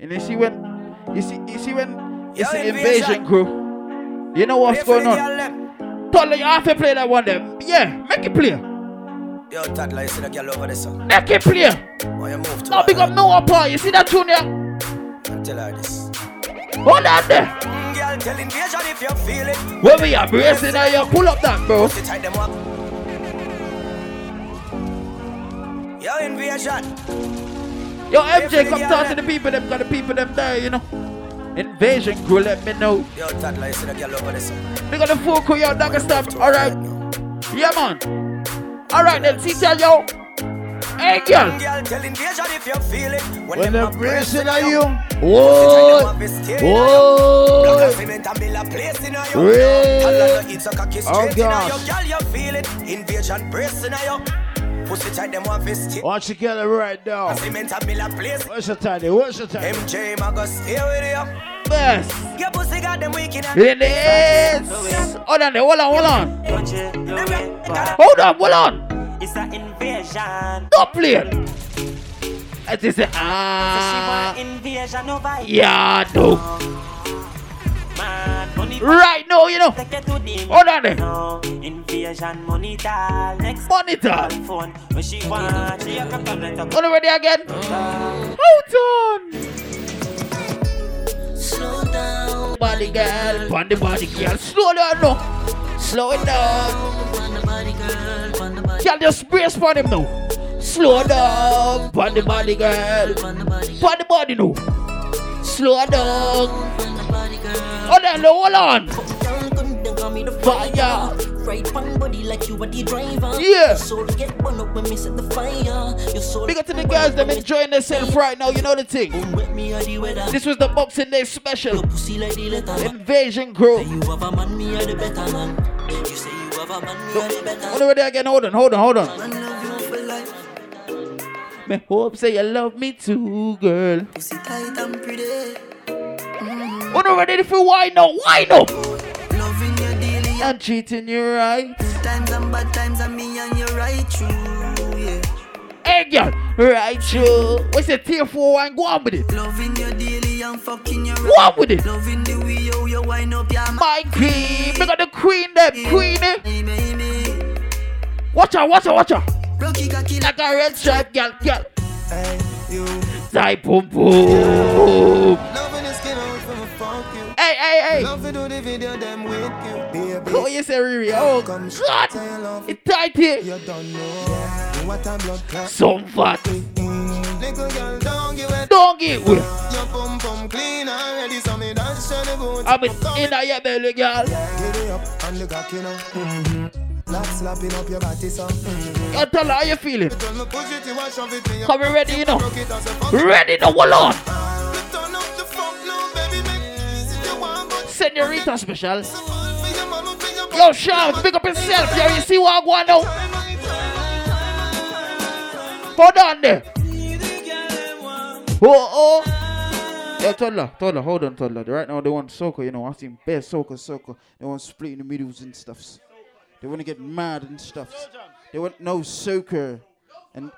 And you see when you see you see when it's the invasion crew. You know what's going on? Toddler, you have to play that one then. Yeah, make it play. Yo, toddler, you see the girl over there, son? Make it play. Why you move to big up no apart. You see that tune there? Tell her this. Hold on there. Mm, Girl, tell invasion if you feel it. When we are bracing now, you pull up that, bro. Tight them up. Yo, invasion. Yo, MJ, come talk to the people, them got the people them there, you know. Invasion crew, let me know. Yo, toddler, you see the girl over there, son? We got the full crew, yo, dagger stop. Alright. Yeah, man. Alright, then, see, tell yo. Hey, girl. Girl, tell invasion if you feel it. When them them a bracing at you. Whoa. Whoa. Cement and build a place in you. Really? Toddler, no eat so cocky Oh, gosh. Girl, you feel it. Invasion bracing in you. Pussy tight them want fist. Watch together right now. Cement and build a place. What's the time? What's the time? MJ, my go stay with you. Yes. Your pussy got them weak in a- It is. Hold on hold on, hold on. Hold on, hold on. It's an invasion. Don't play it. It is a She ah. want invasion over. Yeah, no. Man, money Right now, you know. take it to the Hold on there. No, invasion money tall. Next Monitor. phone. When she want, she a come and let her Hold on, ready again. Hold on. Slow down. Body girl, body body girl. Slow down now. Slow it down. On the body girl, on the body, Girl, just brace for him now. Slow down. Body body girl. body, Body now. Slow down. Hold on, now, hold on. Fire. are. Yeah. Set the to the girls them enjoying themselves right now. You know the thing. This was the Boxing Day special. Invasion crew. You have a man, me or the. Hold on. Hold on, hold on, Me hope say you love me too, girl. Pussy tight and pretty. Hold on, ready for why no? Why no? Loving you daily. I'm treating you right. Good times and bad times and me and you right through. Yeah. Hey, girl. Right, sure. What's the tier four wine? Go on with it. Loving you daily and fucking you Go on with it. Loving the way you, you wind up your My queen. We got the queen there. Queen eh? Watch out, watch out, watch out. Rocky cocky like a red stripe, girl, girl. Hey, you. Type boom boom. Loving the skin out from a fuck you. Hey, hey, hey. Love to do the video, them with you. Baby, Oh, say Riri. Oh, come God. tell your love. It's tight here. You don't know what a blood clot. Some fat. Mm, Little girl, don't give it. Don't get with. Your pum pum clean already, so me dance to the boot. I'm in your belly, girl. Get it up and look at you know. Mm-hmm. Like slapping up your body, so. Mm-hmm. Tell her how you feeling. Tell me push it, you want shove it in your Come ready, you know. Rock it as a fuck. Ready now, hold on. Turn up the funk now, baby, make it easy. You want but Senorita special. for your mama, for your Yo, shout, pick up yourself, yo. You see what I'm going now? Hold on there. Oh, oh. Yeah, toddler, toddler, hold on, toddler. Right now they want soca, you know. I've seen best soca, soca. They want split in the middles and stuffs. They want to get mad and stuffs. They want no soca. And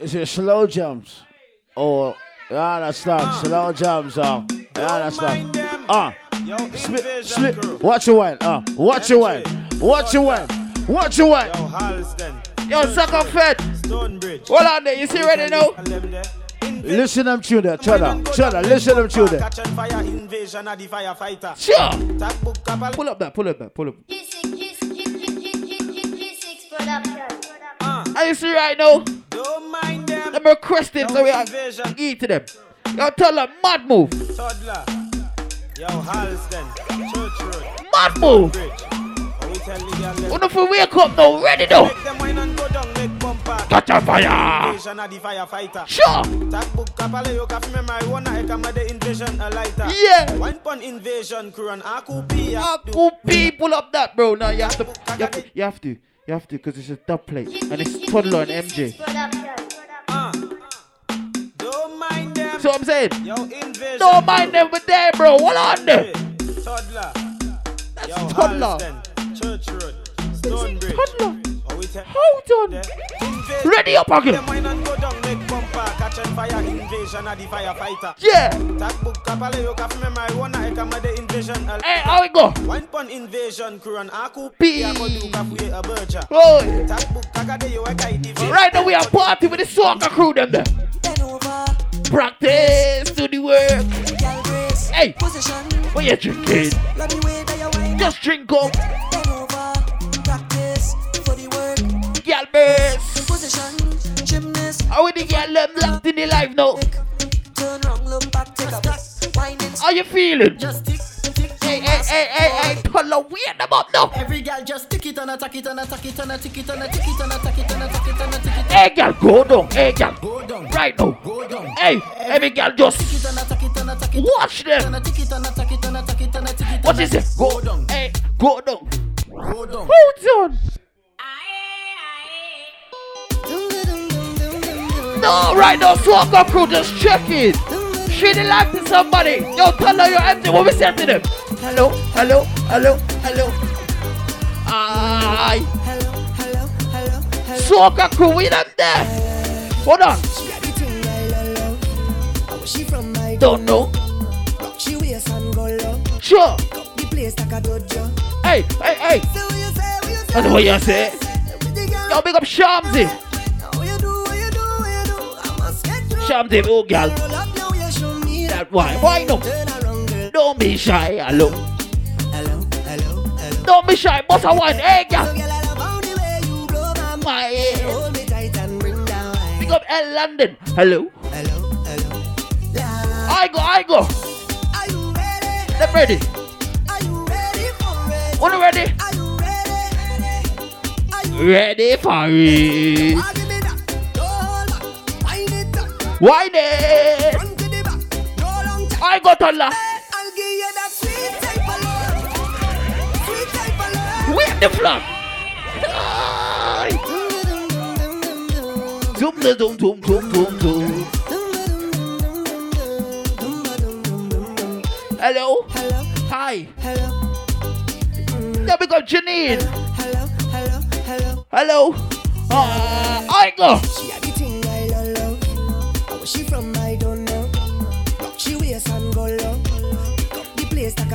Is it slow jams? Oh, yeah, understand. Slow jams, uh. Yeah, understand. Ah. Split, split. Watch your wine, uh. Watch your wine. Watch your wine. Watch your wine. yo, sucker fed. Stonebridge. Hold on there. You see ready now? And them there. Listen them tune there. Cheddar. Cheddar. Listen them tune there. Catch on fire invasion of the firefighter. Sure. Tag book couple. Pull up that, pull up that, pull up. You see right now? Don't mind them. Them requesting so we Invasion. eat to them. Yo, tell them, mad move. Toddler. Yo, Halston. Church Road. Mad move. Bridge. We tell the girl if we wake up now, ready now. Make them wine and go down, make bumper. Catch a fire. Invasion of the firefighter. Sure. Tag book couple. You can remember I wanna I come the invasion a lighter. Yeah. One pon invasion and Akupi. Aku P, pull up that, bro. Now you have to, you have to, you have to, you have to, because it's a dub plate and it's toddler and MJ. Them. So I'm saying, don't mind them with there, bro. Hold on there. Toddler. That's Yo, toddler. Church Road. Stonebridge. Toddler. Hold on. Ready up again. Them and go down, make bumper. catching fire invasion of the firefighter. Yeah. Tak book kapale yo kaf me marijuana e kama de invasion. al- Hey, how we go? Wine pon invasion kuran aku P. ya ko du kaf we a berja. Oh, Tak book kaka de yo e kai di. right now we are party with the soca crew them there. Bend over, Practice, do the work. girl brace. Hey. Position, What you drinking? love the way that. Just drink up, practice for the work. girl gymnast. How with the girl them locked in the life now? Turn round, look back, take a. Winding, How you feeling? Just tick, tick, Hey, hey, hey, hey, hey, pull a weird them up now. Every girl just tick it and attack it and attack it and attack it and attack it and attack it and attack it and attack it. Hey, girl, go down. Hey, girl, Go down, right now. go down. Hey, every girl just Tick it and attack it and attack it. watch them. And it and attack it and attack it and attack it. What is it? Go down, Hey, go down. go down. Hold on. No, right now, soca crew just check it. She life to somebody. Yo, tell her you're empty. What we say to them? Hello, hello, hello, hello. Aye. hello, hello, hello, hello. Soca crew, we them there. Hold on. Don't know. Sure. Hey, hey, hey. That's what you say. Yo, big up Shamsi. Get oh, girl. That why? Why no? Don't be shy. Hello. Hello, hello, hello. Don't be shy. Boss a wine. Hey, girl. I my. Big up L London. Hello. Hello, hello. I go, I go. Are you ready? Them ready. Are you ready for ready? Are you ready? Ready for it. Long time. I got Tola. I'll give you that sweet type of love. Sweet type of love. Where the? Aye. Zoom the zoom zoom zoom zoom zoom. Hello. Hello, Hi. hello, Yeah, big up Janine. hello, hello, hello. Hello. Uh, I go. She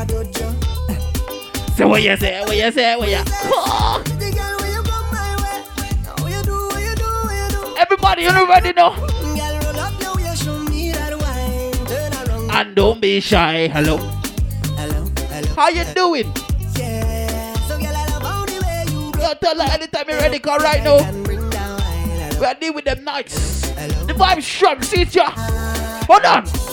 a dojo. So what you say? What you say? What you? The girl, when you come my way. Now you do, what you do, what you do. Everybody, you already know. Girl, roll up now, you show me that wine. Turn around. And don't be shy. Hello. Hello, hello. How you doing? Yeah. So, girl, I love how the way you tell her anytime you're ready, call right now. And bring down wine. We are dealing with them nights. The vibe strong, see it ya. Hold on.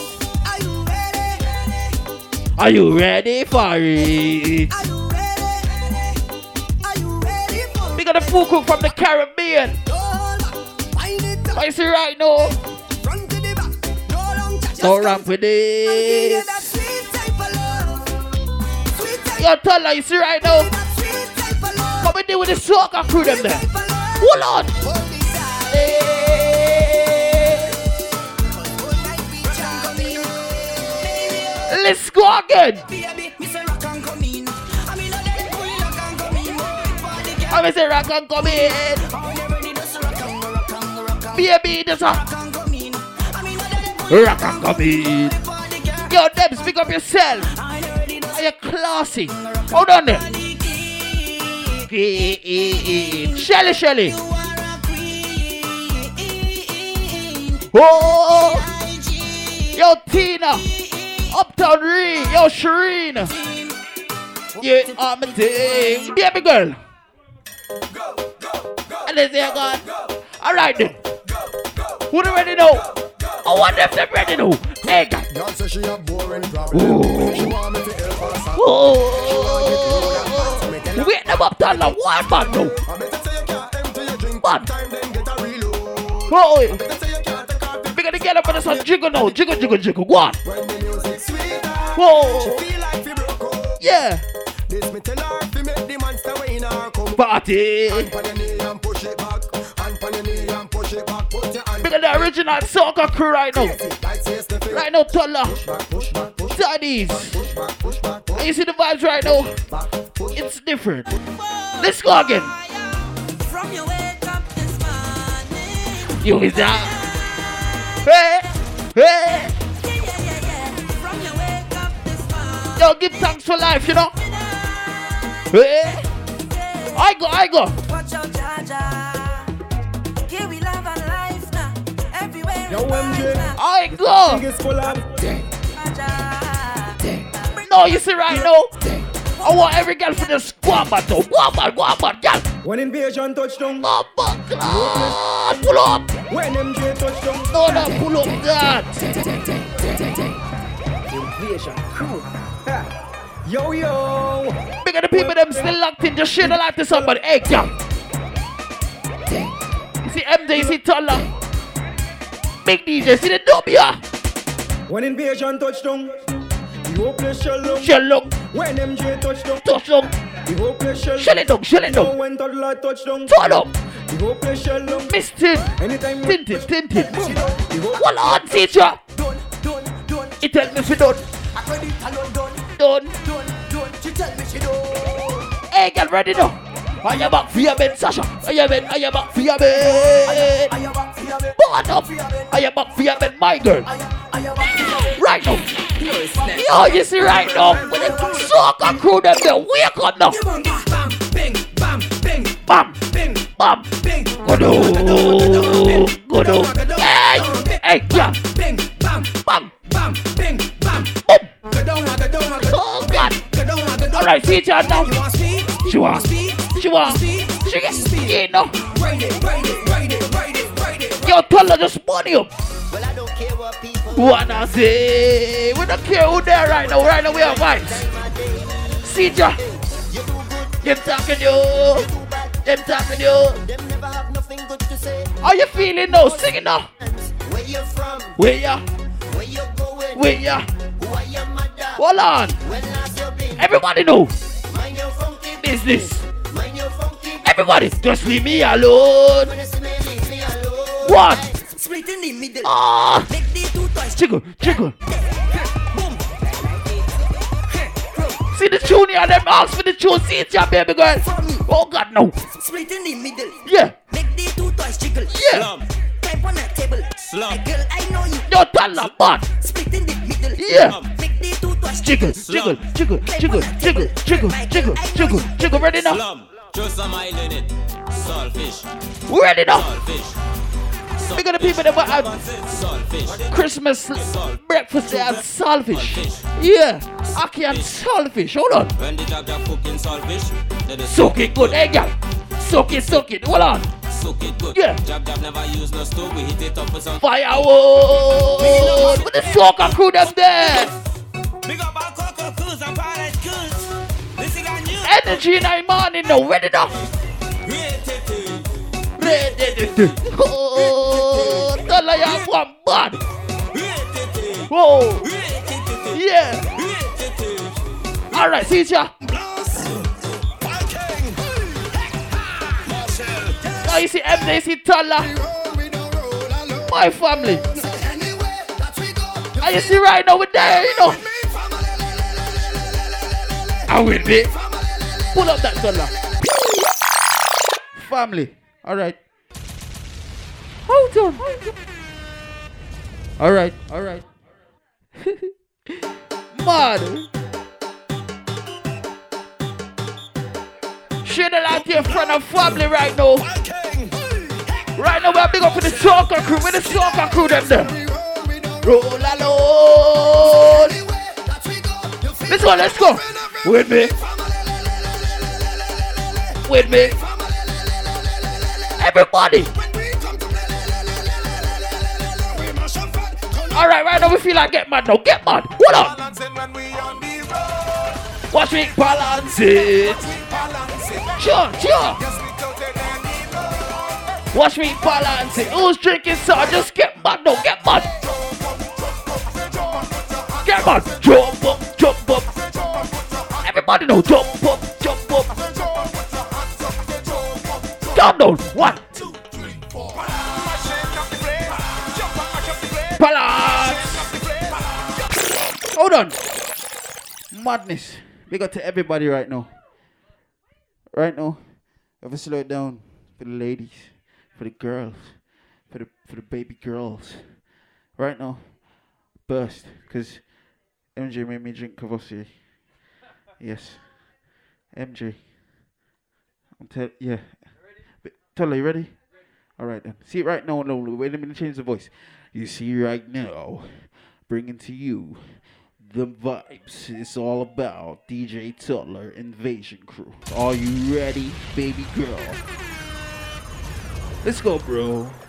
Are you ready? Are you ready for it? Are you ready? Are you ready for We got a food cook from the Caribbean. Go hold back. Wind it up. I see right now. Front to the back. No long chat. Don't Just ramp with I'll give you this. that sweet type of love. Sweet Yo, tell her, you see right now. that sweet type of love. Come and deal with the soca crew them there. Hold on. Oh. Ready? Just rock and go, rock and go, rock and Baby, a rock and come in. I I rock and come in. Yo, Deb, speak up yourself. I Are you classy? Hold on there. Shelly, Shelly. Oh. Yo, Tina. Uptown Ree. Yo, Shireen. Yeah, I'm a team. Baby girl. And they say, God. All right then. Who they ready now? I oh, wonder if they're ready now. Hey, God. Girl say she a boring problem. She want me to help her. Oh. Wait them up, tell them one man now. I better say you can't empty your drink What? time, then get a reload. Oh, Better say you can't take off the get up on this one. Jiggle now. Jiggle, jiggle, jiggle. Go on. when the music sweeter. Whoa. Feel like fi broke out. Yeah. This me tell her fi make the monster way in her come. Party. Hand pon your knee and push it back. Hand pon your knee and push it back. Put your hand We got the original soca crew right now. like say Steffi. Right now, Tola. Push back, push back, push Daddies. push back, push back, push And you see the vibes right now? back, push It's different. Let's go again. From your wake up this morning. You is that? Hey, hey. Yo, give thanks for life, you know. Hey. I go, I go. Watch out, Jaja. Here we love and life now. Everywhere Yo, we MJ. I go. Biggest collab. No, you see right now. I want every girl for the squad, man. So, woman, woman, girl. When invasion touchdown. Oh, my God. Pull up. When MJ touchdown. No, no, pull up that. Invasion crew. Yo, yo. Big of the people them still locked in. Just share the life to somebody. Hey, girl. You see MJ, you see Tolla. Big DJ, see the W. When invasion touchdown. The whole place shell down. Shell look, When MJ touchdown. touch them. The whole place shell Shell it down, shell it down. when toddler touchdown. Up. The whole place shell down. Miss Tin. Anytime Tinted, tinted. Hold on, teacher. Done, done, done. It tell me if you done. I credit alone done, Done. done, done. She tell me she done. Hey, get ready now. I am back for your bed, Sasha. I am in, I am back for your I bed. am back for your bed. Born up. I am back for your bed, my girl. I I bed. Right now. Yo, you see right now. When the soca crew them, they wake up now. Bam, bing, bam, bing, Bam, bing, bam. bing. Good old, good old. Hey, hey, yeah. Bing, down, go down. All right, teacher now. You want speed? She want. Speed? She want. Speed? She get speed now. Yo, tell her just money up. Well, I don't care what people Wanna say, we don't care who there right now. Right now we are vibes. See ya. You do good, Them talking you. do bad. Them talking you. Them never have nothing good to say. How you feeling now? Sing it now. Where you from? Where ya? Where you going? Where ya? Who are your mother? Hold on. When last you been? Everybody know Mind your funky business. Mind your funky Everybody, just leave me alone. When you see me, leave me alone. What? Split in the middle. Ah, Make the two toys. jiggle, jiggle. Boom. See the tune here, them ask for the tune. See it, yeah, baby girl. Oh God, no. Split in the middle. Yeah, Make the two toys jiggle. yeah. Type on a table. Slum. Hey, girl, I know you. Yo, tell her, man. Split in the middle. Yeah. Make the two toys Jiggle, jiggle, jiggle, jiggle, jiggle, jiggle, jiggle, jiggle, jiggle. Ready now? Slum, just some oil in it. Saltfish, Ready now? saltfish. Big of the people that were at Saltfish, Christmas breakfast, they had saltfish. Yeah, Ackee and saltfish. Hold on. when the jab jab cooking saltfish, Soak it good, eh, hey, girl. Soak it, soak it. Hold on. soak it good. Yeah. Jab jab never use no stove, we hit it up with some Firewood. With the soca crew them there. Energy in the morning now. Ready now? Oh, her have one bad. Whoa. Yeah. All right, see ya. Now you see MJ, you see Tala. My family. And you see right now we're there, you know. I will be. Pull up that Tala. Family. All right. Hold on. All right. All right. Mad. Share the light to your friend and family right now. Right now, we're big up for the soca crew. With the soca crew, them there. Roll alone. Let's go, let's go. With me. With me. Everybody. All right, right now we feel like get mad now. Get mad. Hold on. Watch me balance it. Sure, sure. Watch me balance it. Who's drinking so just get mad now. Get mad. Get mad. Jump up, jump up. Everybody know jump up, Madness. We got to everybody right now. Right now, have to slow it down for the ladies, for the girls, for the for the baby girls. right now, burst, because MJ made me drink Courvoisier. Yes. MJ. I'm tell yeah. Tell you ready? All right then. See right now, no, wait a minute, change the voice. You see right now, bringing to you the vibes. It's all about DJ Tutler Invasion Crew. Are you ready, baby girl? Let's go, bro.